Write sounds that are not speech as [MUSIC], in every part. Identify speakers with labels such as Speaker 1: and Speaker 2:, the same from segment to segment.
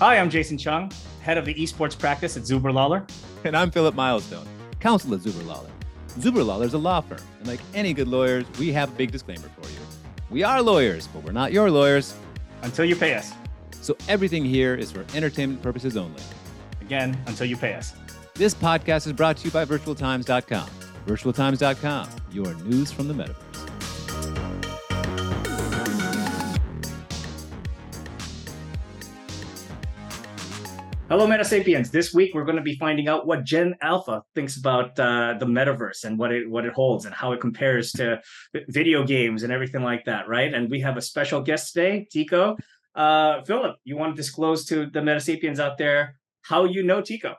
Speaker 1: Hi, I'm Jason Chung, head of the esports practice at Zuber Lawler.
Speaker 2: And I'm Philip Milestone, counsel at Zuber Lawler. Zuber Lawler is a law firm, and like any good lawyers, we have a big disclaimer for you. We are lawyers, but we're not your lawyers.
Speaker 1: Until you pay us.
Speaker 2: So everything here is for entertainment purposes only.
Speaker 1: Again, until you pay us.
Speaker 2: This podcast is brought to you by VirtualTimes.com. VirtualTimes.com, your news from the metaverse.
Speaker 1: Hello, Metasapiens. This week we're going to be finding out what Gen Alpha thinks about uh, the metaverse and what it what it holds and how it compares to video games and everything like that, right? And we have a special guest today, Tycho. Uh, Philip, you want to disclose to the Metasapiens out there how you know Tycho?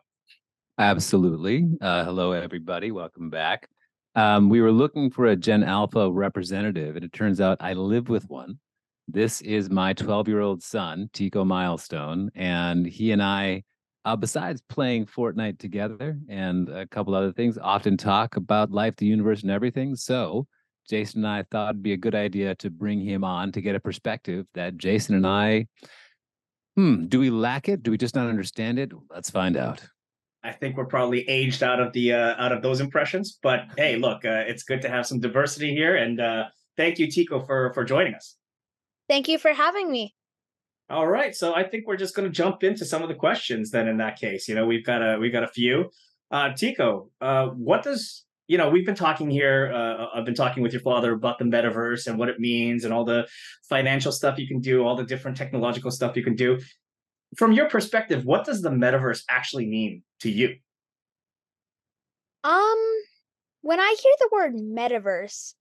Speaker 2: Absolutely. Uh, hello, everybody. Welcome back. Um, we were looking for a Gen Alpha representative, and it turns out I live with one. This is my 12 year old son, Tycho Milestone, and he and I, uh, besides playing Fortnite together and a couple other things, often talk about life, the universe, and everything. So, Jason and I thought it'd be a good idea to bring him on to get a perspective that Jason and I, hmm, do we lack it? Do we just not understand it? Let's find out.
Speaker 1: I think we're probably aged out of the uh, out of those impressions, but hey, look, uh, it's good to have some diversity here, and uh, thank you, Tycho, for for joining us.
Speaker 3: Thank you for having me.
Speaker 1: All right, so I think we're just going to jump into some of the questions. Then, in that case, you know, we've got a we've got a few. Uh, Tycho, uh, what does you know? We've been talking here. Uh, I've been talking with your father about the metaverse and what it means, and all the financial stuff you can do, all the different technological stuff you can do. From your perspective, what does the metaverse actually mean to you?
Speaker 3: Um, when I hear the word metaverse,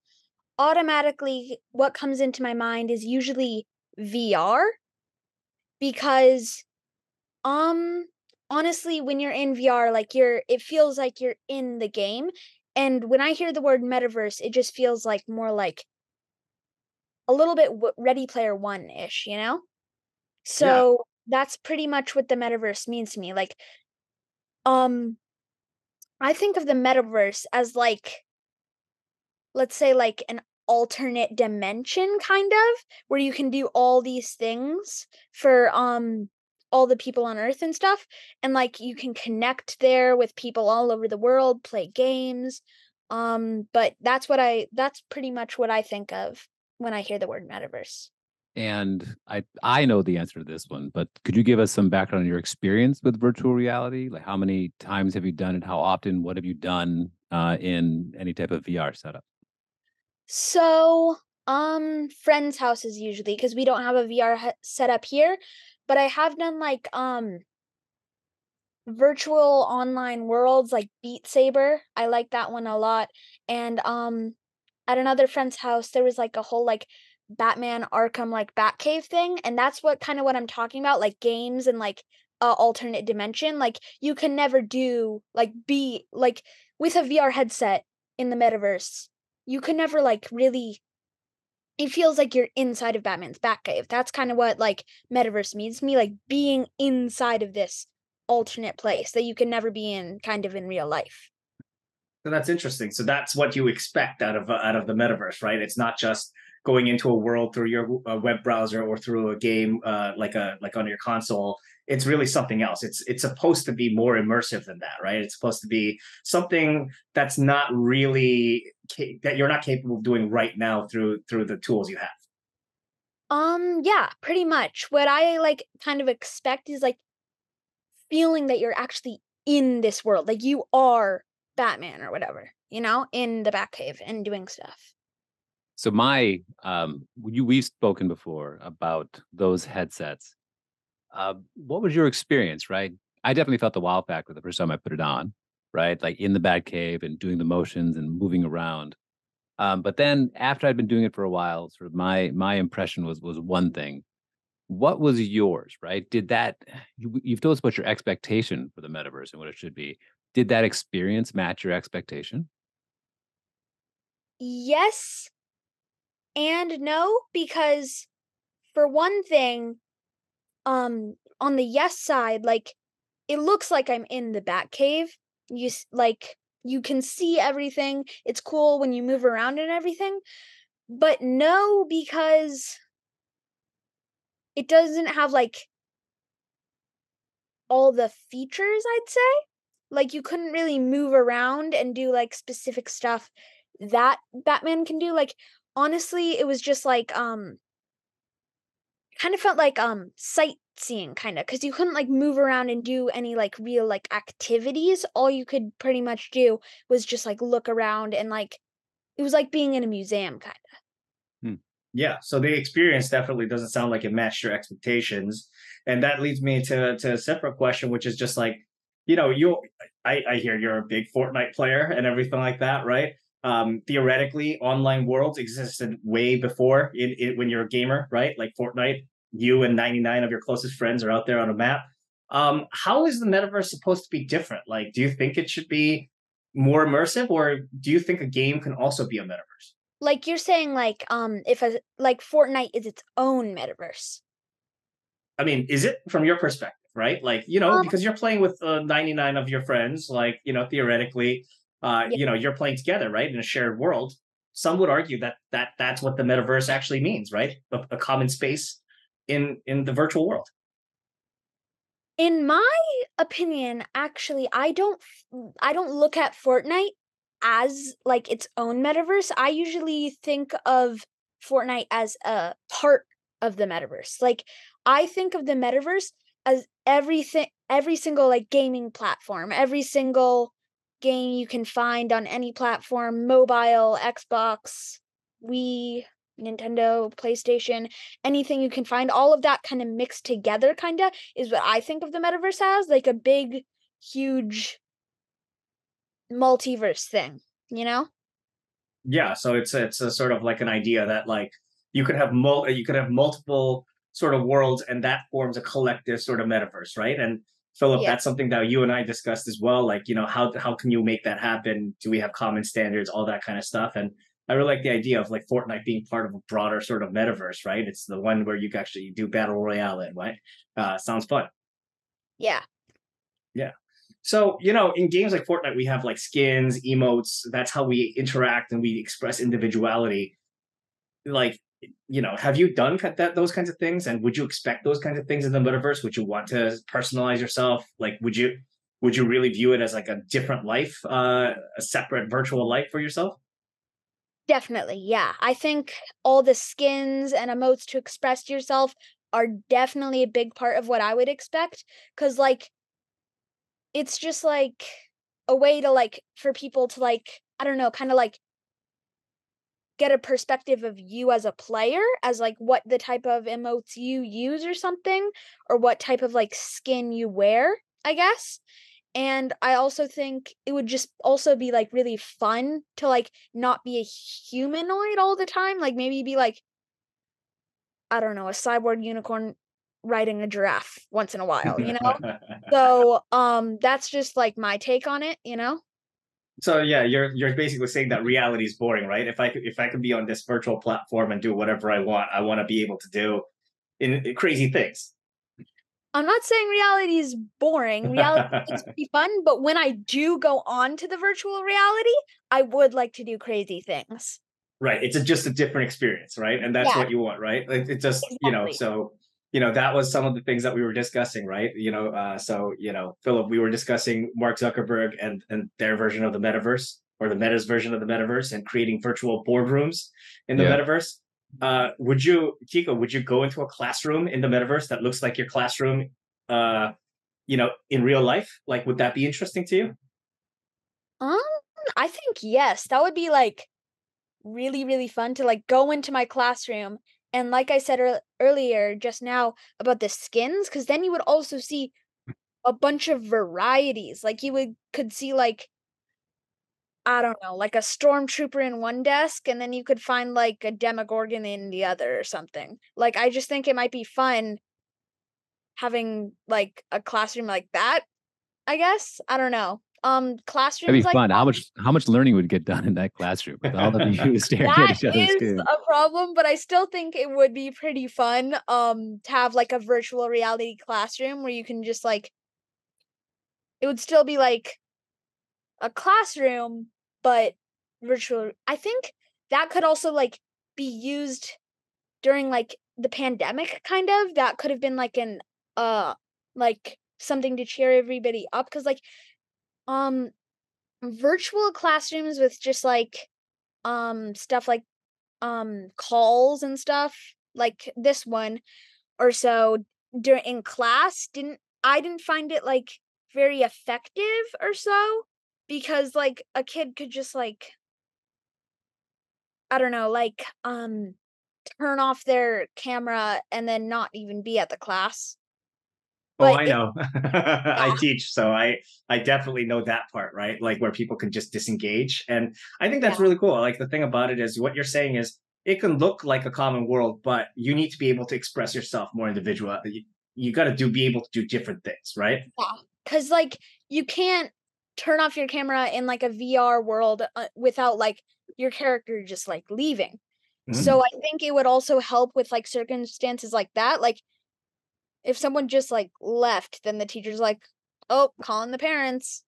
Speaker 3: automatically what comes into my mind is usually VR because um honestly when you're in VR like you're it feels like you're in the game and when I hear the word metaverse it just feels like more like a little bit ready player 1 ish, you know? So yeah. that's pretty much what the metaverse means to me like um I think of the metaverse as like let's say like an alternate dimension kind of where you can do all these things for um all the people on earth and stuff and like you can connect there with people all over the world play games um but that's what i that's pretty much what i think of when i hear the word metaverse.
Speaker 2: And i i know the answer to this one but could you give us some background on your experience with virtual reality? Like how many times have you done it? How often? What have you done uh, in any type of vr setup
Speaker 3: so, um, friends' houses usually because we don't have a VR set up here, but I have done like um virtual online worlds like Beat Saber. I like that one a lot. And um at another friend's house there was like a whole like Batman Arkham like Batcave thing and that's what kind of what I'm talking about like games and like uh, alternate dimension like you can never do like be like with a VR headset in the metaverse you can never like really it feels like you're inside of Batman's Batcave. That's kind of what like metaverse means to me, like being inside of this alternate place that you can never be in kind of in real life.
Speaker 1: So that's interesting. So that's what you expect out of uh, out of the metaverse, right? It's not just going into a world through your uh, web browser or through a game uh, like a like on your console it's really something else. It's it's supposed to be more immersive than that, right? It's supposed to be something that's not really that you're not capable of doing right now through through the tools you have.
Speaker 3: Um yeah, pretty much. What I like kind of expect is like feeling that you're actually in this world. Like you are Batman or whatever, you know, in the Batcave and doing stuff.
Speaker 2: So my um you we've spoken before about those headsets uh, what was your experience, right? I definitely felt the wow factor the first time I put it on, right? Like in the bat cave and doing the motions and moving around. Um, but then after I'd been doing it for a while, sort of my my impression was was one thing. What was yours, right? Did that you, you've told us about your expectation for the metaverse and what it should be. Did that experience match your expectation?
Speaker 3: Yes and no, because for one thing, um on the yes side like it looks like i'm in the bat cave you like you can see everything it's cool when you move around and everything but no because it doesn't have like all the features, I'd say. Like you couldn't really move around and do like specific stuff that Batman can do. Like honestly, it was just like um kind of felt like um sightseeing kind of because you couldn't like move around and do any like real like activities all you could pretty much do was just like look around and like it was like being in a museum kind of
Speaker 1: Yeah. So the experience definitely doesn't sound like it matched your expectations. And that leads me to to a separate question, which is just like, you know, you I, I hear you're a big Fortnite player and everything like that, right? Um, theoretically, online worlds existed way before in, when you're a gamer, right? Like Fortnite, you and 99 of your closest friends are out there on a map. Um, how is the metaverse supposed to be different? Like, do you think it should be more immersive, or do you think a game can also be a metaverse?
Speaker 3: like you're saying like um if a like fortnite is its own metaverse
Speaker 1: I mean, is it from your perspective, right? Like, you know,
Speaker 3: Um,
Speaker 1: because you're playing with uh, 99 of your friends, like, you know, theoretically, uh,
Speaker 3: Yeah.
Speaker 1: you know, you're playing together, right, in a shared world. Some would argue that that that's what the metaverse actually means, right? A, a common space in in the virtual world.
Speaker 3: in my opinion actually i don't i don't look at fortnite as like its own metaverse i usually think of fortnite as a part of the metaverse like i think of the metaverse as everything every single like gaming platform every single game you can find on any platform mobile xbox wii nintendo playstation anything you can find all of that kind of mixed together kind of is what I think of the metaverse as like a big, huge multiverse thing, you know?
Speaker 1: Yeah, so it's it's a sort of like an idea that like you could have mul- you could have multiple sort of worlds and that forms a collective sort of metaverse, right? And Philip,
Speaker 3: Yeah.
Speaker 1: that's something that you and I discussed as well. Like, you know, how how can you make that happen? Do we have common standards, all that kind of stuff? And I really like the idea of like Fortnite being part of a broader sort of metaverse, right? It's the one where you actually do battle royale in, right? Uh, sounds fun.
Speaker 3: Yeah. Yeah.
Speaker 1: So, you know, in games like Fortnite, we have like skins, emotes. That's how we interact and we express individuality. Like, you know, have you done that those kinds of things? And would you expect those kinds of things in the metaverse? Would you want to personalize yourself? Like, would you would you really view it as like a different life, uh, a separate virtual life for yourself?
Speaker 3: Definitely. Yeah. I think all the skins and emotes to express yourself are definitely a big part of what I would expect. Cause like it's just like a way to like for people to like, I don't know, kind of like get a perspective of you as a player as like what the type of emotes you use or something or what type of like skin you wear i guess. And i also think it would just also be like really fun to like not be a humanoid all the time like maybe be like i don't know a cyborg unicorn riding a giraffe once in a while you know? [LAUGHS] So um that's just like my take on it you know
Speaker 1: So yeah, you're you're basically saying that reality is boring, right? If I could if I could be on this virtual platform and do whatever I want, I want to be able to do in, in crazy things.
Speaker 3: I'm not saying reality is boring. Reality [LAUGHS] be fun, but when I do go on to the virtual reality, I would like to do crazy things.
Speaker 1: Right. It's a, just a different experience, right? And that's
Speaker 3: Yeah.
Speaker 1: what you want, right? Like it just, you know, so you know, that was some of the things that we were discussing, right? You know, uh, so you know, Philip, we were discussing Mark Zuckerberg and and their version of the metaverse or the Meta's version of the metaverse and creating virtual boardrooms in the
Speaker 2: Yeah.
Speaker 1: metaverse. Uh, would you, Tycho, would you go into a classroom in the metaverse that looks like your classroom, uh, you know, in real life? Like, would that be interesting to you?
Speaker 3: Um, I think yes, that would be like really really fun to like go into my classroom and like I said ear- earlier just now about the skins cuz then you would also see mm. a bunch of varieties. Like you would could see like I don't know, like a stormtrooper in one desk and then you could find like a demogorgon in the other or something. Like I just think it might be fun having like a classroom like that. I guess. I don't know. Um classrooms
Speaker 2: That'd be
Speaker 3: like
Speaker 2: fun. How much how much learning would get done in that classroom with all of you [LAUGHS] [LAUGHS] staring at each other's
Speaker 3: is a problem, but I still think it would be pretty fun um to have like a virtual reality classroom where you can just like it would still be like a classroom but virtual. I think that could also like be used during like the pandemic kind of. That could have been like an uh like something to cheer everybody up because like um virtual classrooms with just like um stuff like um calls and stuff like this one or so during in class didn't I didn't find it like very effective or so because like a kid could just like I don't know, like um turn off their camera and then not even be at the class.
Speaker 1: Oh, I
Speaker 3: it-
Speaker 1: know. [LAUGHS] I [LAUGHS] teach, so I I definitely know that part, right? Like where people can just disengage, and I think that's
Speaker 3: Yeah.
Speaker 1: really cool. Like the thing about it is, what you're saying is, it can look like a common world, but you need to be able to express yourself more individual. You, you got to do be able to do different things, right?
Speaker 3: Yeah, Cause like you can't turn off your camera in like a VR world uh, without like your character just like leaving.
Speaker 1: Mhm.
Speaker 3: So I think it would also help with like circumstances like that. Like if someone just like left, then the teacher's like, "Oh, calling the parents."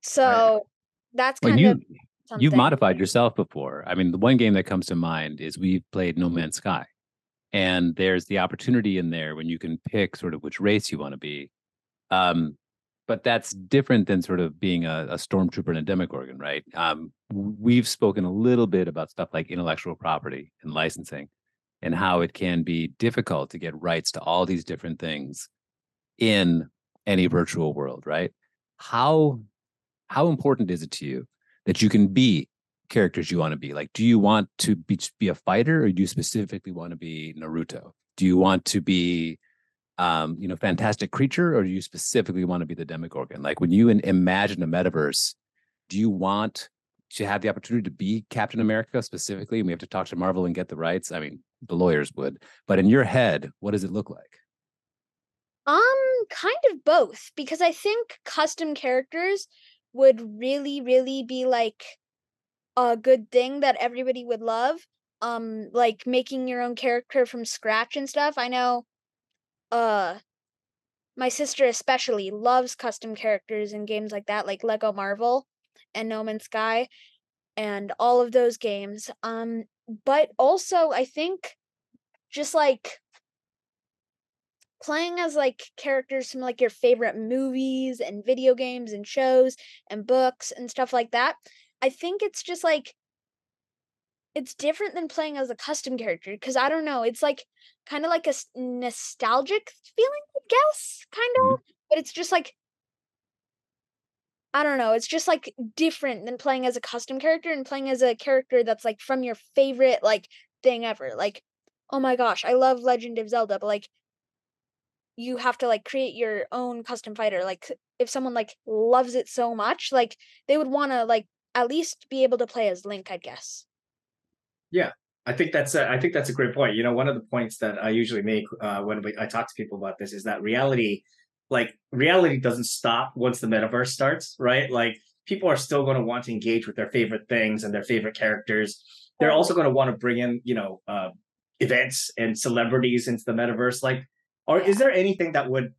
Speaker 3: So that's
Speaker 2: Well,
Speaker 3: kind
Speaker 2: you
Speaker 3: of something.
Speaker 2: you've modified yourself before. I mean, the one game that comes to mind is we've played No Man's Sky, and there's the opportunity in there when you can pick sort of which race you want to be. Um, but that's different than sort of being a, a stormtrooper in a Demogorgon, right? Um, we've spoken a little bit about stuff like intellectual property and licensing, and how it can be difficult to get rights to all these different things in any virtual world, right? How how important is it to you that you can be characters you want to be? Like, do you want to be be a fighter, or do you specifically want to be Naruto? Do you want to be, um, you know, fantastic creature, or do you specifically want to be the Demogorgon? Like, when you in, imagine a metaverse, do you want to have the opportunity to be Captain America specifically? And we have to talk to Marvel and get the rights. I mean, the lawyers would, but in your head, what does it look like?
Speaker 3: Um, kind of both because I think custom characters would really, really be like a good thing that everybody would love. Um, like making your own character from scratch and stuff. I know, uh, my sister especially loves custom characters in games like that, like Lego Marvel and No Man's Sky and all of those games. Um, but also I think just like playing as like characters from like your favorite movies and video games and shows and books and stuff like that. I think it's just like it's different than playing as a custom character because I don't know, it's like kind of like a nostalgic feeling, I guess, kind of, mm-hmm. but it's just like I don't know, it's just like different than playing as a custom character and playing as a character that's like from your favorite like thing ever. Like, oh my gosh, I love Legend of Zelda, but like you have to like create your own custom fighter. Like if someone like loves it so much, like they would want to like at least be able to play as Link, I guess.
Speaker 1: Yeah, I think that's a, I think that's a great point. You know, one of the points that I usually make uh, when we, I talk to people about this is that reality, like reality, doesn't stop once the metaverse starts, right? Like people are still going to want to engage with their favorite things and their favorite characters. They're also going to want to bring in, you know, uh, events and celebrities into the metaverse. Like, or is there anything that would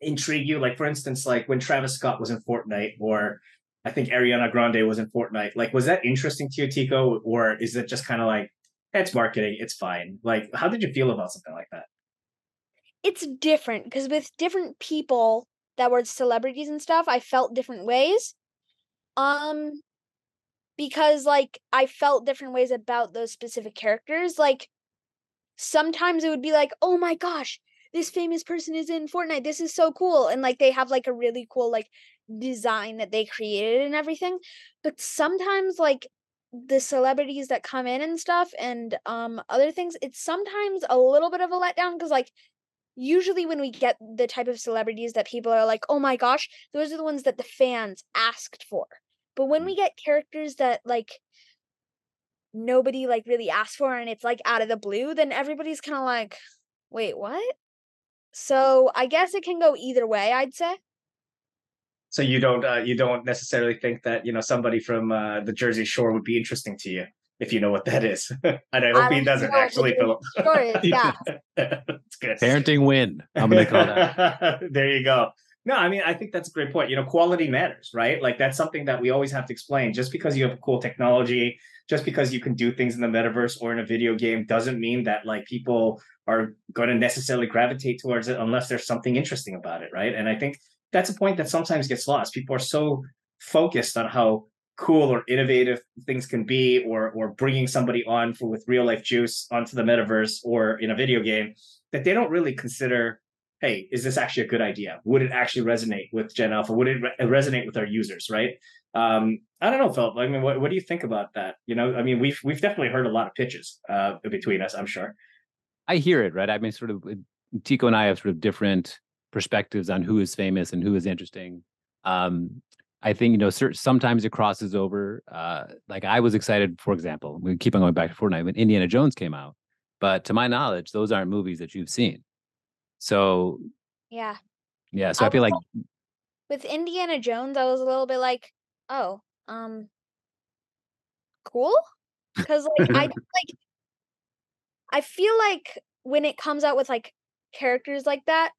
Speaker 1: intrigue you? Like, for instance, like when Travis Scott was in Fortnite, or I think Ariana Grande was in Fortnite. Like, was that interesting to you, Tycho, or is it just kind of like it's marketing, it's fine? Like, how did you feel about something like that?
Speaker 3: It's different because with different people that were celebrities and stuff, I felt different ways. Um because like I felt different ways about those specific characters. Like sometimes it would be like, "Oh my gosh, this famous person is in Fortnite. This is so cool." And like they have like a really cool like design that they created and everything. But sometimes like the celebrities that come in and stuff and um other things, it's sometimes a little bit of a letdown because like usually when we get the type of celebrities that people are like, "Oh my gosh," those are the ones that the fans asked for. But when we get characters that like nobody like really asked for and it's like out of the blue, then everybody's kind of like, "Wait, what?" So, I guess it can go either way, I'd say.
Speaker 1: So you don't uh, you don't necessarily think that you know somebody from uh, the Jersey Shore would be interesting to you if you know what that is, [LAUGHS] and I hope he doesn't
Speaker 3: know
Speaker 1: actually,
Speaker 3: Jersey
Speaker 1: Philip.
Speaker 3: Shore is, [LAUGHS] yeah.
Speaker 1: That's good.
Speaker 2: Parenting win. I'm going to call that. [LAUGHS]
Speaker 1: there you go. No, I mean, I think that's a great point. You know, quality matters, right? Like that's something that we always have to explain. Just because you have cool technology just because you can do things in the metaverse or in a video game doesn't mean that like people are going to necessarily gravitate towards it unless there's something interesting about it, right? And I think that's a point that sometimes gets lost. People are so focused on how cool or innovative things can be or or bringing somebody on for with real life juice onto the metaverse or in a video game that they don't really consider hey is this actually a good idea? Would it actually resonate with gen alpha? Would it re- resonate with our users? Right? Um i don't know philip i mean what, what do you think about that? You know i mean we've we've definitely heard a lot of pitches uh between us i'm sure.
Speaker 2: I hear it right? I mean sort of tycho and i have sort of different perspectives on who is famous and who is interesting. Um I think you know sometimes it crosses over. Uh, like I was excited, for example, we keep on going back to Fortnite when Indiana Jones came out, but to my knowledge, those aren't movies that you've seen. So
Speaker 3: yeah,
Speaker 2: yeah. So I, I feel like
Speaker 3: with Indiana Jones, I was a little bit like, oh, um, cool, because like I [LAUGHS] like, I feel like when it comes out with like characters like that,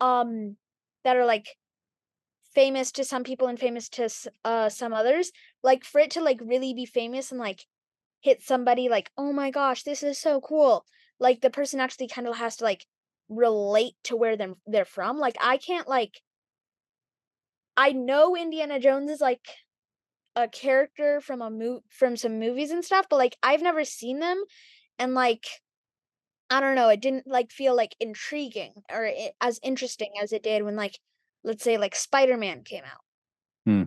Speaker 3: um, that are like famous to some people and famous to uh some others like for it to like really be famous and like hit somebody like oh my gosh this is so cool like the person actually kind of has to like relate to where them they're from like i can't like i know indiana jones is like a character from a move from some movies and stuff but like i've never seen them and like i don't know it didn't like feel like intriguing or it, as interesting as it did when like let's say like Spider-Man came out.
Speaker 2: Hmm.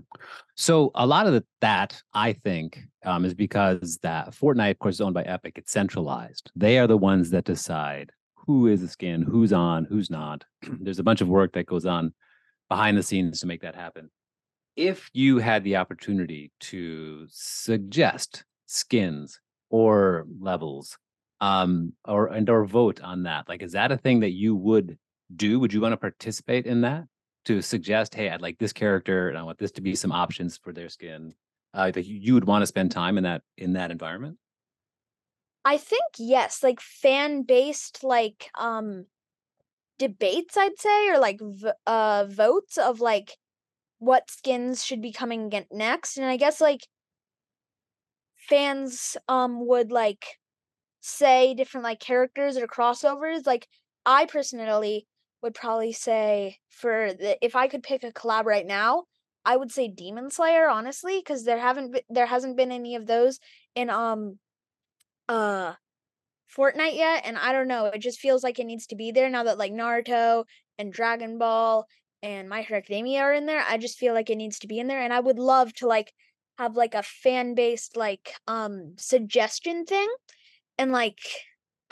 Speaker 2: So a lot of that I think um, is because that Fortnite, of course, is owned by Epic. It's centralized. They are the ones that decide who is the skin, who's on, who's not. [CLEARS THROAT] There's a bunch of work that goes on behind the scenes to make that happen. If you had the opportunity to suggest skins or levels, um, or and or vote on that, like is that a thing that you would do? Would you want to participate in that? To suggest, hey, I'd like this character and I want this to be some options for their skin, uh, that you would want to spend time in that in that environment?
Speaker 3: I think yes, like fan based like um debates I'd say or like v- uh votes of like what skins should be coming next and I guess like fans um would like say different like characters or crossovers like I personally would probably say for the if I could pick a collab right now, I would say Demon Slayer, honestly, because there haven't been, there hasn't been any of those in um uh Fortnite yet, and I don't know. It just feels like it needs to be there now that like Naruto and Dragon Ball and My Hero Academia are in there. I just feel like it needs to be in there, and I would love to like have like a fan based like um suggestion thing, and like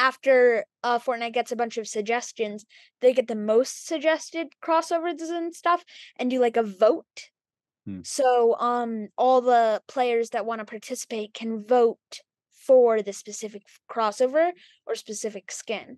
Speaker 3: after uh, Fortnite gets a bunch of suggestions, they get the most suggested crossovers and stuff and do like a vote. Hmm. So um all the players that want to participate can vote for the specific crossover or specific skin.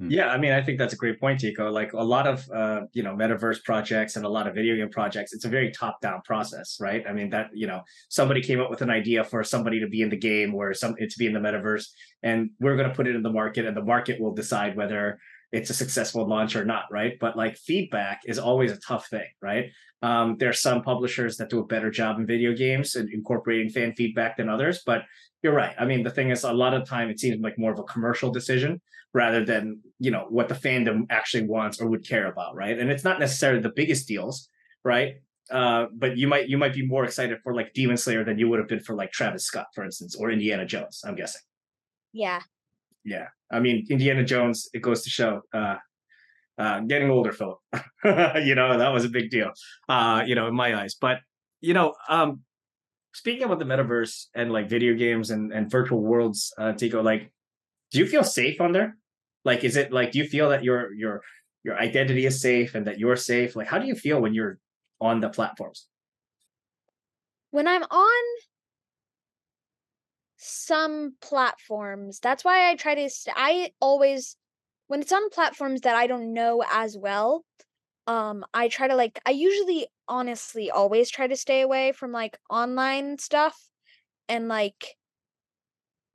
Speaker 1: Hmm. Yeah, I mean, I think that's a great point, Tycho. Like a lot of uh, you know metaverse projects and a lot of video game projects, it's a very top-down process, right? I mean, that you know somebody came up with an idea for somebody to be in the game or some to be in the metaverse, and we're going to put it in the market, and the market will decide whether it's a successful launch or not, right? But like feedback is always a tough thing, right? Um, there are some publishers that do a better job in video games and incorporating fan feedback than others, but you're right. I mean, the thing is, a lot of time it seems like more of a commercial decision rather than you know what the fandom actually wants or would care about, right? And it's not necessarily the biggest deals, right? Uh, but you might you might be more excited for like Demon Slayer than you would have been for like Travis Scott, for instance, or Indiana Jones. I'm guessing.
Speaker 3: Yeah.
Speaker 1: Yeah, I mean Indiana Jones. It goes to show. Uh, uh, getting older, Philip. [LAUGHS] you know that was a big deal. Uh, you know, in my eyes. But you know, um, speaking about the metaverse and like video games and, and virtual worlds, uh, Tycho, like, do you feel safe on there? Like, is it like, do you feel that your your your identity is safe and that you're safe? Like, how do you feel when you're on the platforms?
Speaker 3: When I'm on some platforms, that's why I try to. St- I always, when it's on platforms that I don't know as well, um i try to like i usually honestly always try to stay away from like online stuff and like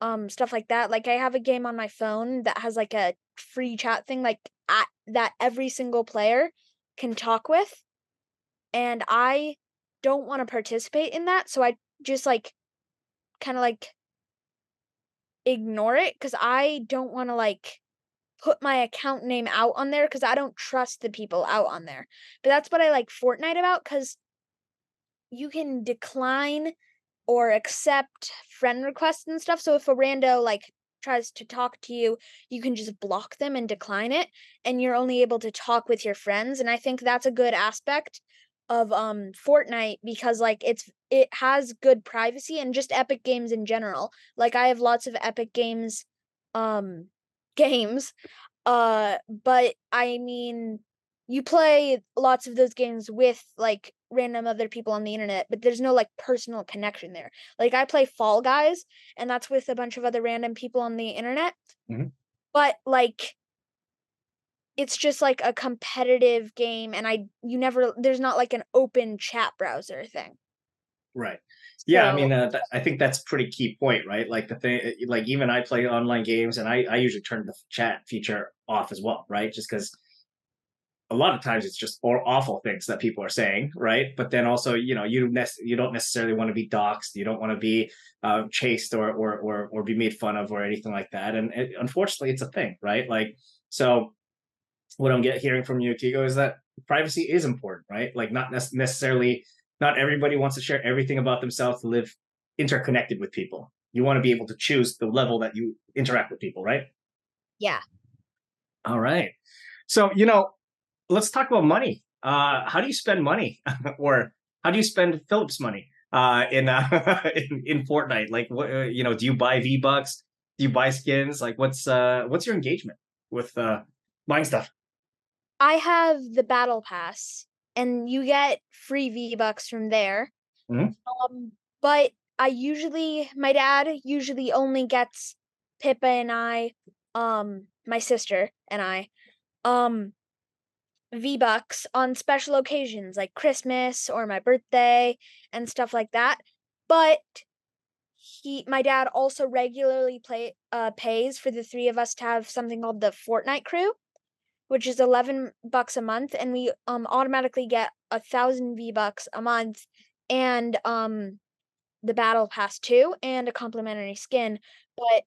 Speaker 3: um stuff like that like i have a game on my phone that has like a free chat thing like at, that every single player can talk with and i don't want to participate in that so i just like kind of like ignore it because I don't want to like put my account name out on there because I don't trust the people out on there. But that's what I like Fortnite about because you can decline or accept friend requests and stuff. So if a rando like tries to talk to you, you can just block them and decline it and you're only able to talk with your friends and I think that's a good aspect of um Fortnite because like it's it has good privacy and just Epic Games in general. Like I have lots of Epic Games um games uh but I mean you play lots of those games with like random other people on the internet, but there's no like personal connection there. Like I play Fall Guys and that's with a bunch of other random people on the internet.
Speaker 1: Mm-hmm.
Speaker 3: But like it's just like a competitive game and I you never there's not like an open chat browser thing.
Speaker 1: Right. Yeah, I mean, uh, th- I think that's pretty key point, right? Like the thing, like even I play online games, and I I usually turn the chat feature off as well, right? Just because a lot of times it's just or awful things that people are saying, right? But then also, you know, you nec- you don't necessarily want to be doxxed, you don't want to be uh, chased or or or or be made fun of or anything like that. And it, unfortunately, it's a thing, right? Like so, what I'm get, hearing from you, Tycho, is that privacy is important, right? Like not nec- necessarily not everybody wants to share everything about themselves to live interconnected with people. You want to be able to choose the level that you interact with people, right?
Speaker 3: Yeah.
Speaker 1: All right. So, you know, let's talk about money. Uh, how do you spend money [LAUGHS] or how do you spend Philip's money uh, in, uh, [LAUGHS] in in Fortnite? Like what uh, you know, do you buy V-Bucks? Do you buy skins? Like what's uh what's your engagement with uh buying stuff?
Speaker 3: I have the battle pass and you get free V bucks from there.
Speaker 1: Mhm.
Speaker 3: Um, but I usually my dad usually only gets Pippa and I, um, my sister and I, um, V bucks on special occasions like Christmas or my birthday and stuff like that. But he my dad also regularly play uh pays for the three of us to have something called the Fortnite crew which is 11 bucks a month and we um automatically get a thousand v bucks a month and um the battle pass too and a complimentary skin but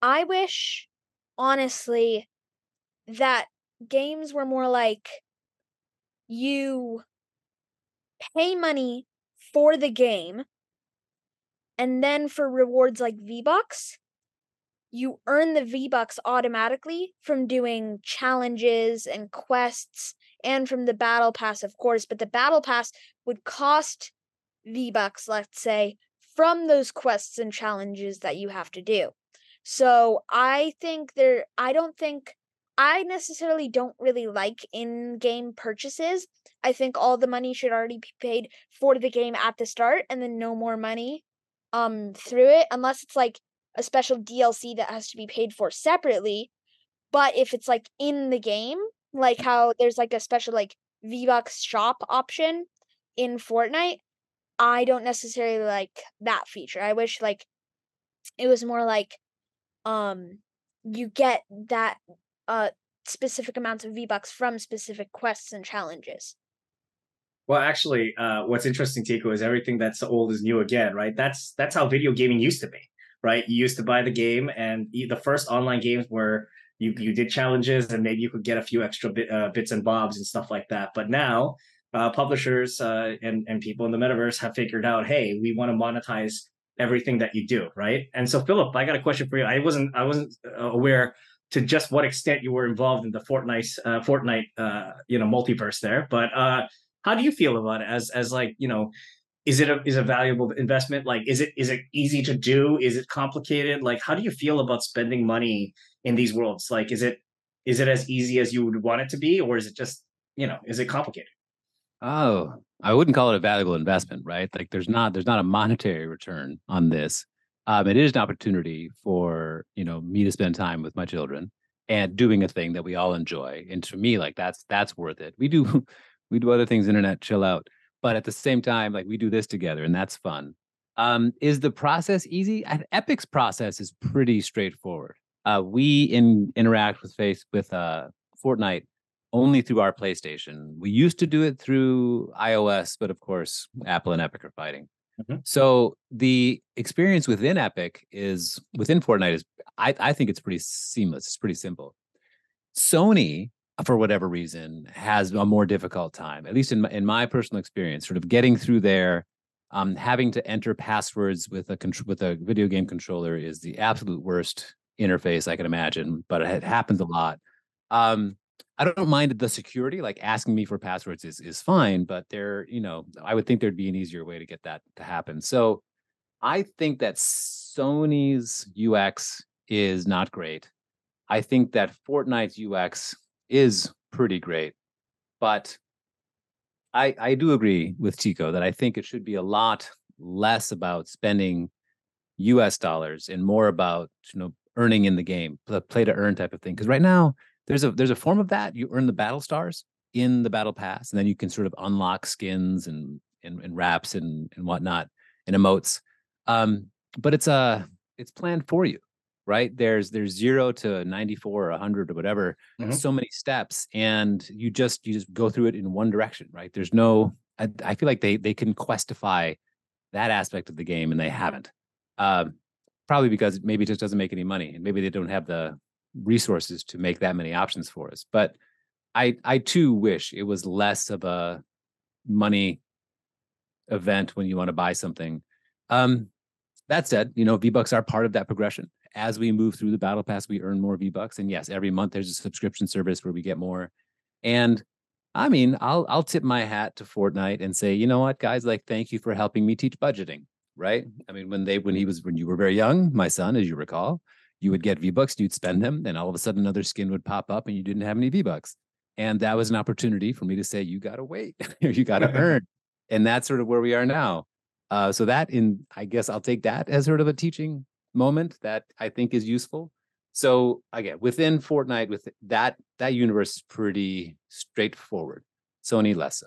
Speaker 3: i wish honestly that games were more like you pay money for the game and then for rewards like v bucks you earn the V Bucks automatically from doing challenges and quests and from the battle pass, of course. But the battle pass would cost V Bucks, let's say, from those quests and challenges that you have to do. So I think there, I don't think, I necessarily don't really like in game purchases. I think all the money should already be paid for the game at the start and then no more money um through it unless it's like a special DLC that has to be paid for separately. But if it's like in the game, like how there's like a special like V-Bucks shop option in Fortnite, I don't necessarily like that feature. I wish like it was more like um you get that uh specific amounts of V-Bucks from specific quests and challenges.
Speaker 1: Well, actually, uh, what's interesting, Tycho, is everything that's old is new again, right? That's that's how video gaming used to be, right? You used to buy the game, and the first online games were you you did challenges, and maybe you could get a few extra bit, uh, bits and bobs and stuff like that. But now, uh, publishers uh, and and people in the metaverse have figured out, hey, we want to monetize everything that you do, right? And so, Philip, I got a question for you. I wasn't I wasn't uh, aware to just what extent you were involved in the Fortnite uh, Fortnite uh, you know multiverse there, but how do you feel about it as as like you know is it a is a valuable investment like is it is it easy to do is it complicated like how do you feel about spending money in these worlds like is it is it as easy as you would want it to be or is it just you know is it complicated
Speaker 2: Oh, I wouldn't call it a valuable investment, right? Like there's not there's not a monetary return on this. Um, it is an opportunity for you know me to spend time with my children and doing a thing that we all enjoy. And to me, like that's that's worth it. We do [LAUGHS] we do other things, internet, chill out, but at the same time, like we do this together, and that's fun. Um, is the process easy? I- Epic's process is pretty straightforward. Uh, we in interact with face with uh, Fortnite only through our PlayStation. We used to do it through iOS, but of course, Apple and Epic are fighting. Mm-hmm. So the experience within Epic is within Fortnite is I, I think it's pretty seamless. It's pretty simple. Sony, for whatever reason, has a more difficult time, at least in my, in my personal experience, sort of getting through there. Um, having to enter passwords with a with a video game controller is the absolute worst interface I can imagine, but it happens a lot. Um, I don't mind the security, like asking me for passwords is is fine, but there, you know, I would think there'd be an easier way to get that to happen. So I think that Sony's UX is not great. I think that Fortnite's UX is pretty great, but I I do agree with Tycho that I think it should be a lot less about spending US dollars and more about you know earning in the game, the play to earn type of thing. Because right now there's a there's a form of that. You earn the battle stars in the battle pass, and then you can sort of unlock skins and and, and wraps and and whatnot and emotes. Um, but it's a uh, it's planned for you, right? There's there's zero to 94 or 100 or whatever, mm-hmm. so many steps, and you just you just go through it in one direction, right? There's no I, I feel like they they can questify that aspect of the game, and they haven't. Um, probably because maybe it just doesn't make any money, and maybe they don't have the resources to make that many options for us. But I I too wish it was less of a money event when you want to buy something. Um, that said, you know, V Bucks are part of that progression. As we move through the battle pass, we earn more V Bucks. And yes, every month there's a subscription service where we get more. And I mean, I'll I'll tip my hat to Fortnite and say, you know what, guys, like thank you for helping me teach budgeting. Right. I mean, when they when he was when you were very young, my son, as you recall, you would get V Bucks, you'd spend them, and all of a sudden another skin would pop up and you didn't have any V Bucks. And that was an opportunity for me to say, you got to wait, [LAUGHS] you got to [LAUGHS] earn. And that's sort of where we are now. Uh, so that in, I guess I'll take that as sort of a teaching moment that I think is useful. So again, within Fortnite, with that that universe is pretty straightforward. Sony less.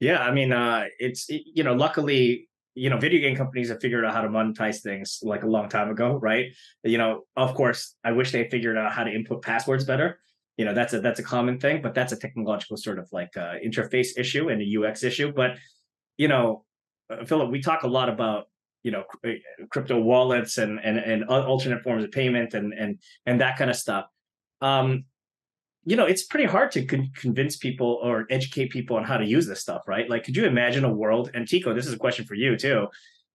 Speaker 1: Yeah, I mean, uh, it's you know, luckily you know, video game companies have figured out how to monetize things like a long time ago, right? You know, of course, I wish they figured out how to input passwords better. You know, that's a that's a common thing, but that's a technological sort of like uh, interface issue and a UX issue. But you know, uh, Philip, we talk a lot about you know uh, crypto wallets and and and alternate forms of payment and and and that kind of stuff. Um, you know, it's pretty hard to con- convince people or educate people on how to use this stuff, right? Like, could you imagine a world? And Tycho, this is a question for you too.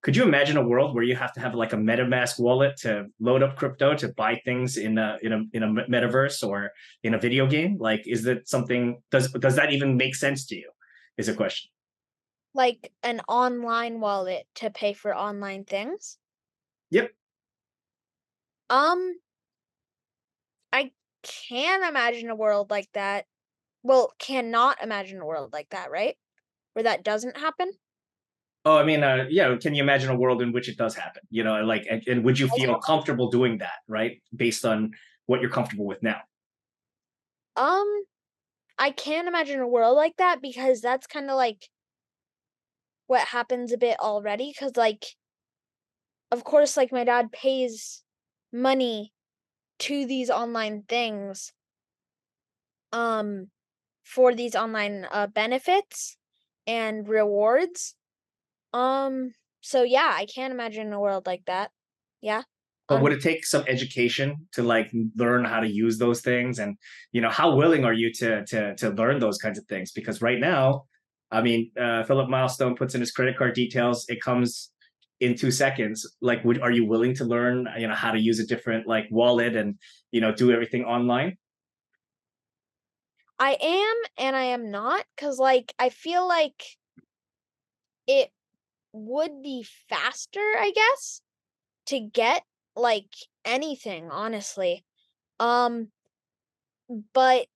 Speaker 1: Could you imagine a world where you have to have like a MetaMask wallet to load up crypto to buy things in a in a in a metaverse or in a video game? Like, is that something? Does does that even make sense to you? Is a question.
Speaker 3: Like an online wallet to pay for online things.
Speaker 1: Yep.
Speaker 3: Um, I can imagine a world like that. Well, cannot imagine a world like that, right? Where that doesn't happen.
Speaker 1: Oh, I mean, uh, yeah. Can you imagine a world in which it does happen? You know, like, and, and would you feel comfortable doing that, right? Based on what you're comfortable with now.
Speaker 3: Um, I can't imagine a world like that because that's kind of like what happens a bit already. Because, like, of course, like my dad pays money to these online things um for these online uh benefits and rewards um so yeah i can't imagine a world like that yeah
Speaker 1: but um, would it take some education to like learn how to use those things and you know how willing are you to to to learn those kinds of things because right now i mean uh, philip milestone puts in his credit card details it comes in two seconds. Like would are you willing to learn you know how to use a different like wallet and you know do everything online?
Speaker 3: I am and i am not because like i feel like it would be faster i guess to get like anything honestly. Um but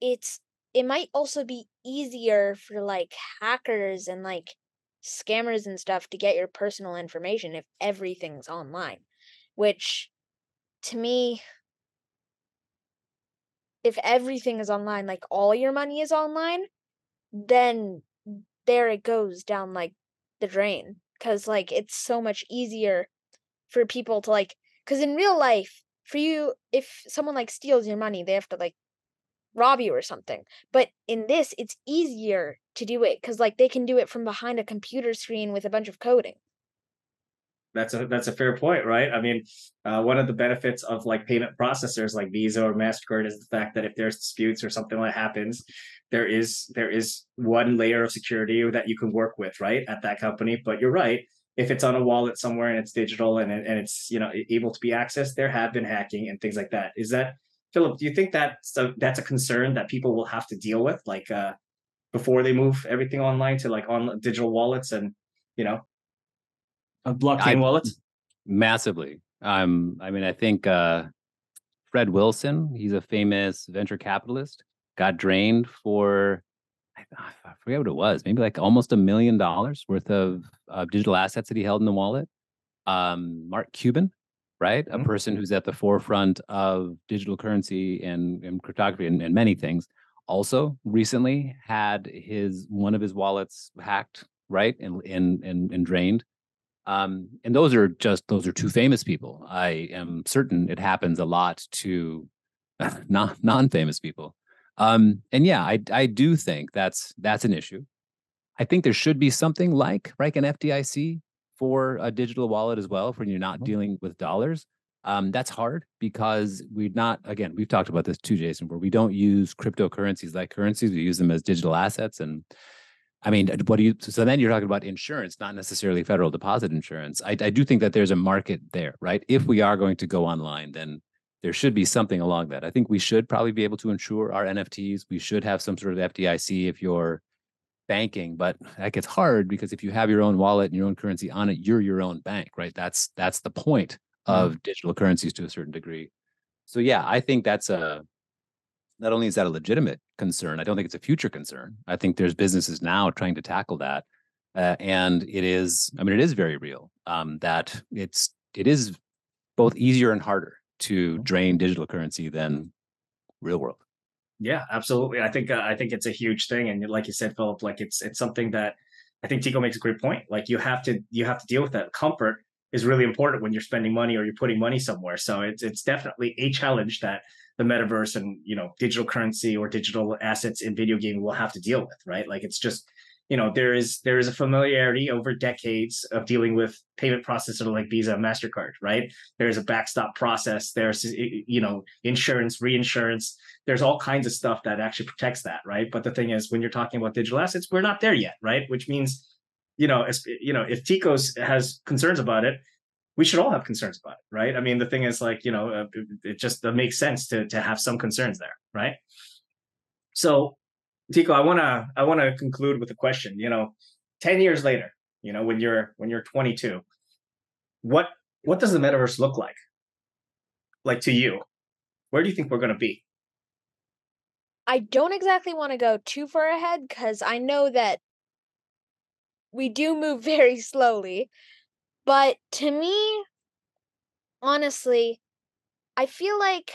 Speaker 3: it's it might also be easier for like hackers and like scammers and stuff to get your personal information if everything's online. Which to me if everything is online, like all your money is online, then there it goes down like the drain. Cause like it's so much easier for people to like, cause in real life, for you, if someone like steals your money, they have to like rob you or something. But in this, it's easier to do it because like they can do it from behind a computer screen with a bunch of coding.
Speaker 1: That's a that's a fair point, right? I mean, uh, one of the benefits of like payment processors like Visa or Mastercard is the fact that if there's disputes or something that happens, there is there is one layer of security that you can work with, right, at that company. But you're right, if it's on a wallet somewhere and it's digital and and it's you know able to be accessed, there have been hacking and things like that. Is that Philip? Do you think that's a, that's a concern that people will have to deal with, like uh, before they move everything online to like on digital wallets and you know
Speaker 4: a blockchain I, wallet?
Speaker 2: Massively. Um, I mean, I think uh, Fred Wilson, he's a famous venture capitalist, got drained for I, I forget what it was, maybe like almost a million dollars worth of uh, digital assets that he held in the wallet. Um, Mark Cuban, right? Mm-hmm. A person who's at the forefront of digital currency and, and cryptography and, and, many things. Also, recently had his one of his wallets hacked, right, and and and, and drained. Um, and those are just those are two famous people. I am certain it happens a lot to [LAUGHS] non non famous people. Um, and yeah, I I do think that's that's an issue. I think there should be something like like an FDIC for a digital wallet as well, when you're not mm-hmm. dealing with dollars. Um, that's hard because we're not again we've talked about this too jason where we don't use cryptocurrencies like currencies we use them as digital assets and I mean, what do you? So then you're talking about insurance, not necessarily federal deposit insurance. I, I do think that there's a market there, right? If we are going to go online, then there should be something along that. I think we should probably be able to insure our NFTs. We should have some sort of FDIC if you're banking, but that gets hard because if you have your own wallet and your own currency on it, you're your own bank, right? That's that's the point of mm-hmm. digital currencies to a certain degree. So yeah, I think that's a not only is that a legitimate concern, I don't think it's a future concern. I think there's businesses now trying to tackle that, uh, and it is. I mean, it is very real. Um, that it's it is both easier and harder to mm-hmm. drain digital currency than real world.
Speaker 1: Yeah, absolutely. I think uh, I think it's a huge thing, and like you said, Philip, like it's it's something that I think Tycho makes a great point. Like you have to you have to deal with that. Comfort is really important when you're spending money or you're putting money somewhere. So it's it's definitely a challenge that the metaverse and you know digital currency or digital assets in video gaming will have to deal with right like it's just you know there is there is a familiarity over decades of dealing with payment processor like visa and mastercard right there's a backstop process there's you know insurance reinsurance there's all kinds of stuff that actually protects that right but the thing is when you're talking about digital assets we're not there yet right which means you know as, you know if Tycho's has concerns about it we should all have concerns about it, right? I mean, the thing is, like, you know, uh, it, it just makes sense to to have some concerns there, right? So, Tycho, I wanna I wanna conclude with a question. You know, ten years later, you know, when you're when you're 22, what what does the metaverse look like? Like to you, where do you think we're gonna be?
Speaker 3: I don't exactly want to go too far ahead because I know that we do move [LAUGHS] very slowly. But to me, honestly, I feel like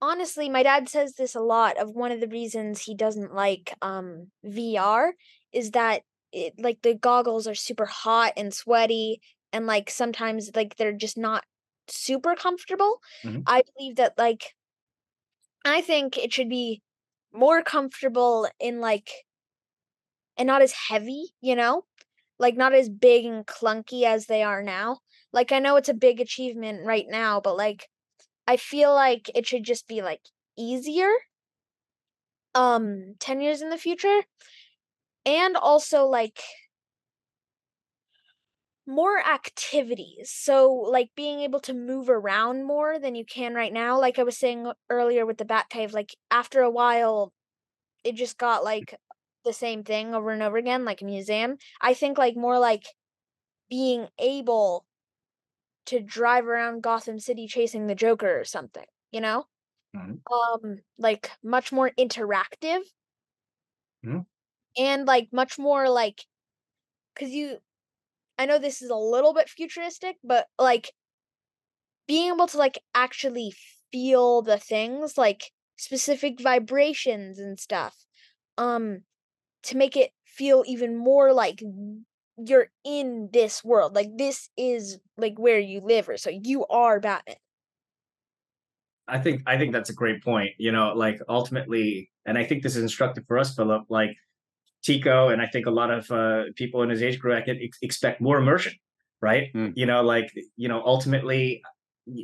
Speaker 3: honestly, my dad says this a lot of one of the reasons he doesn't like um VR is that it like the goggles are super hot and sweaty and like sometimes like they're just not super comfortable. Mm-hmm. I believe that like I think it should be more comfortable in like and not as heavy, you know? like not as big and clunky as they are now. Like I know it's a big achievement right now, but like I feel like it should just be like easier um 10 years in the future and also like more activities. So like being able to move around more than you can right now. Like I was saying earlier with the Batcave, like after a while it just got like the same thing over and over again, like a museum. I think like more like being able to drive around Gotham City chasing the Joker or something, you know? Mm-hmm. Um, like much more interactive. Mm-hmm. And like much more like cuz you I know this is a little bit futuristic, but like being able to like actually feel the things like specific vibrations and stuff. Um to make it feel even more like you're in this world. Like this is like where you live or so you are Batman.
Speaker 1: I think I think that's a great point. You know, like ultimately, and I think this is instructive for us, Philip. Like Tycho, and I think a lot of uh, people in his age group I can ex- expect more immersion, right?
Speaker 2: Mm.
Speaker 1: You know, like you know, ultimately,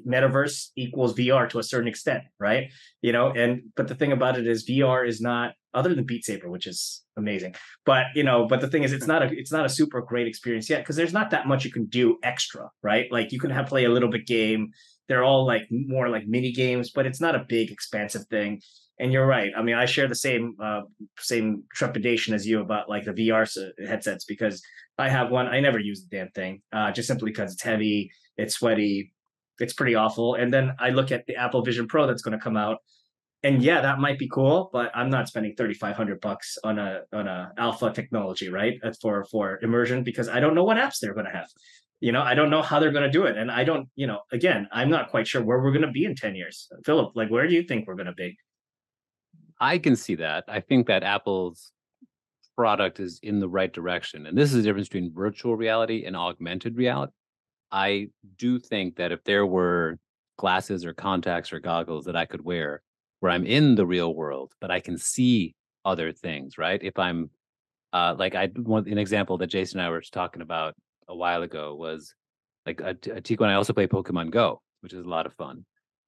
Speaker 1: metaverse equals VR to a certain extent, right? You know, and but the thing about it is VR is not other than Beat Saber, which is amazing. But you know, but the thing is, it's not a it's not a super great experience yet because there's not that much you can do extra, right? Like you can have play a little bit game. They're all like more like mini games, but it's not a big expansive thing. And you're right. I mean, I share the same uh, same trepidation as you about like the VR headsets because I have one. I never use the damn thing, uh, just simply because it's heavy, it's sweaty, it's pretty awful. And then I look at the Apple Vision Pro that's going to come out, and yeah, that might be cool, but I'm not spending 3,500 bucks on a on a alpha technology, right? Uh, for for immersion because I don't know what apps they're going to have. You know, I don't know how they're going to do it, and I don't. You know, again, I'm not quite sure where we're going to be in 10 years. Philip, like, where do you think we're going to be?
Speaker 2: I can see that. I think that Apple's product is in the right direction, and this is the difference between virtual reality and augmented reality. I do think that if there were glasses or contacts or goggles that I could wear where I'm in the real world, but I can see other things, right? If I'm uh, like I want an example that Jason and I were talking about a while ago was like a, a and I also play Pokemon Go, which is a lot of fun.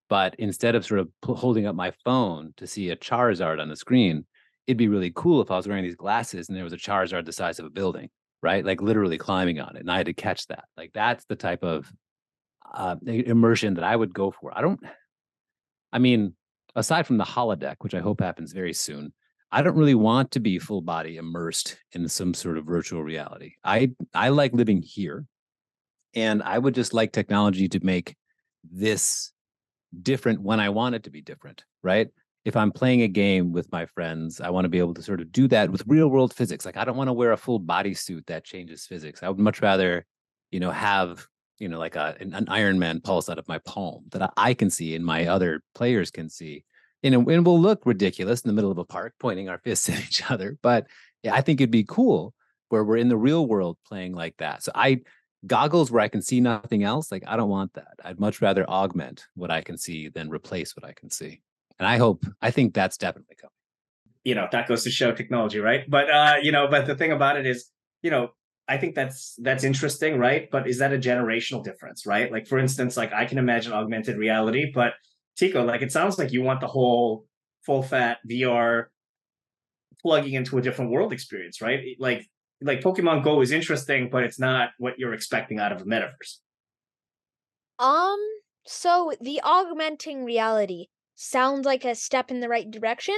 Speaker 2: But instead of sort of holding up my phone to see a Charizard on the screen, it'd be really cool if I was wearing these glasses and there was a Charizard the size of a building, right? Like literally climbing on it, and I had to catch that. Like that's the type of uh, immersion that I would go for. I don't. I mean, aside from the holodeck, which I hope happens very soon, I don't really want to be full body immersed in some sort of virtual reality. I I like living here, and I would just like technology to make this different when I want it to be different, right? If I'm playing a game with my friends, I want to be able to sort of do that with real world physics. Like I don't want to wear a full bodysuit that changes physics. I would much rather, you know, have you know like a an, an Iron Man pulse out of my palm that I can see and my other players can see. You know, and we'll look ridiculous in the middle of a park pointing our [LAUGHS] fists at each other. But yeah, I think it'd be cool where we're in the real world playing like that. So I goggles where I can see nothing else, like I don't want that. I'd much rather augment what I can see than replace what I can see. And I hope, I think that's definitely coming.
Speaker 1: You know, that goes to show technology, right? But uh, you know, but the thing about it is, you know, I think that's that's interesting, right? But is that a generational difference, right? Like for instance, like I can imagine augmented reality, but Tycho, like it sounds like you want the whole full fat VR plugging into a different world experience, right? Like like Pokemon Go is interesting, but it's not what you're expecting out of a metaverse.
Speaker 3: Um, so the augmenting reality sounds like a step in the right direction,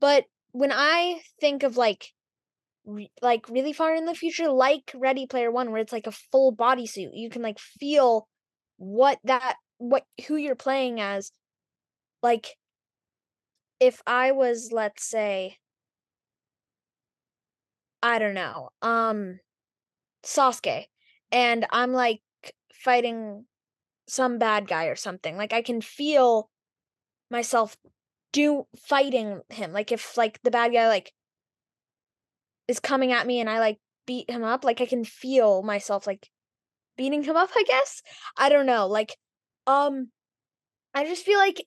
Speaker 3: but when I think of like re- like really far in the future like Ready Player 1 where it's like a full bodysuit, you can like feel what that what who you're playing as like if I was let's say I don't know. Um Sasuke and I'm like fighting some bad guy or something. Like I can feel myself do fighting him. Like if like the bad guy like is coming at me and I like beat him up, like I can feel myself like beating him up, I guess. I don't know. Like um I just feel like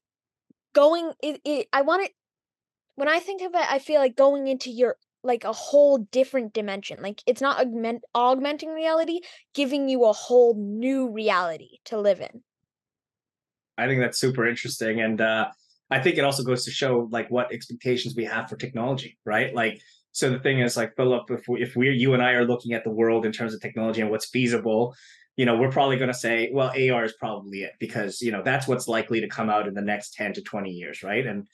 Speaker 3: going it, it I want it when I think of it, I feel like going into your like a whole different dimension. Like it's not augment augmenting reality, giving you a whole new reality to live in.
Speaker 1: I think that's super interesting, and uh, I think it also goes to show like what expectations we have for technology, right? Like, so the thing is, like, Philip, if we, if we're you and I are looking at the world in terms of technology and what's feasible, you know, we're probably going to say, well, AR is probably it because you know that's what's likely to come out in the next ten to twenty years, right? And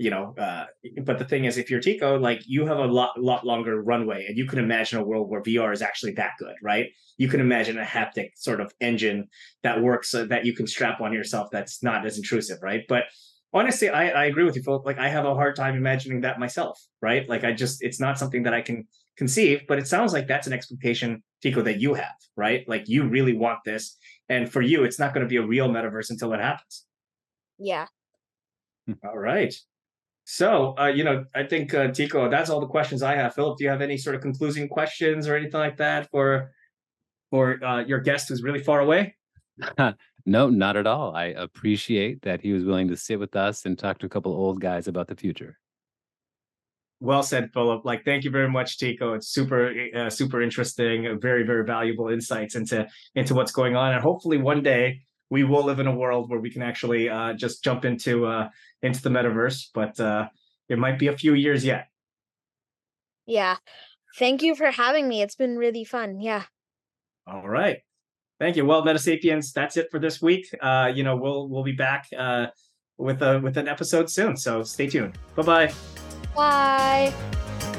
Speaker 1: you know, uh, but the thing is, if you're Tycho, like you have a lot, lot longer runway, and you can imagine a world where VR is actually that good, right? You can imagine a haptic sort of engine that works uh, that you can strap on yourself that's not as intrusive, right? But honestly, I, I agree with you, Philip. Like I have a hard time imagining that myself, right? Like I just, it's not something that I can conceive, but it sounds like that's an expectation, Tycho, that you have, right? Like you really want this. And for you, it's not going to be a real metaverse until it happens.
Speaker 3: Yeah.
Speaker 1: All right. So, uh, you know, I think uh, Tycho, that's all the questions I have. Philip, do you have any sort of concluding questions or anything like that for for uh, your guest who's really far away? [LAUGHS]
Speaker 2: no, not at all. I appreciate that he was willing to sit with us and talk to a couple old guys about the future.
Speaker 1: Well said, Philip. Like, thank you very much, Tycho. It's super, uh, super interesting. Very, very valuable insights into into what's going on, and hopefully one day we will live in a world where we can actually uh, just jump into uh, into the metaverse. But uh, it might be a few years yet.
Speaker 3: Yeah. Thank you for having me. It's been really fun. Yeah.
Speaker 1: All right. Thank you. Well, Metasapiens, that's it for this week. Uh, you know, we'll we'll be back uh, with a with an episode soon. So stay tuned. Bye-bye.
Speaker 3: Bye.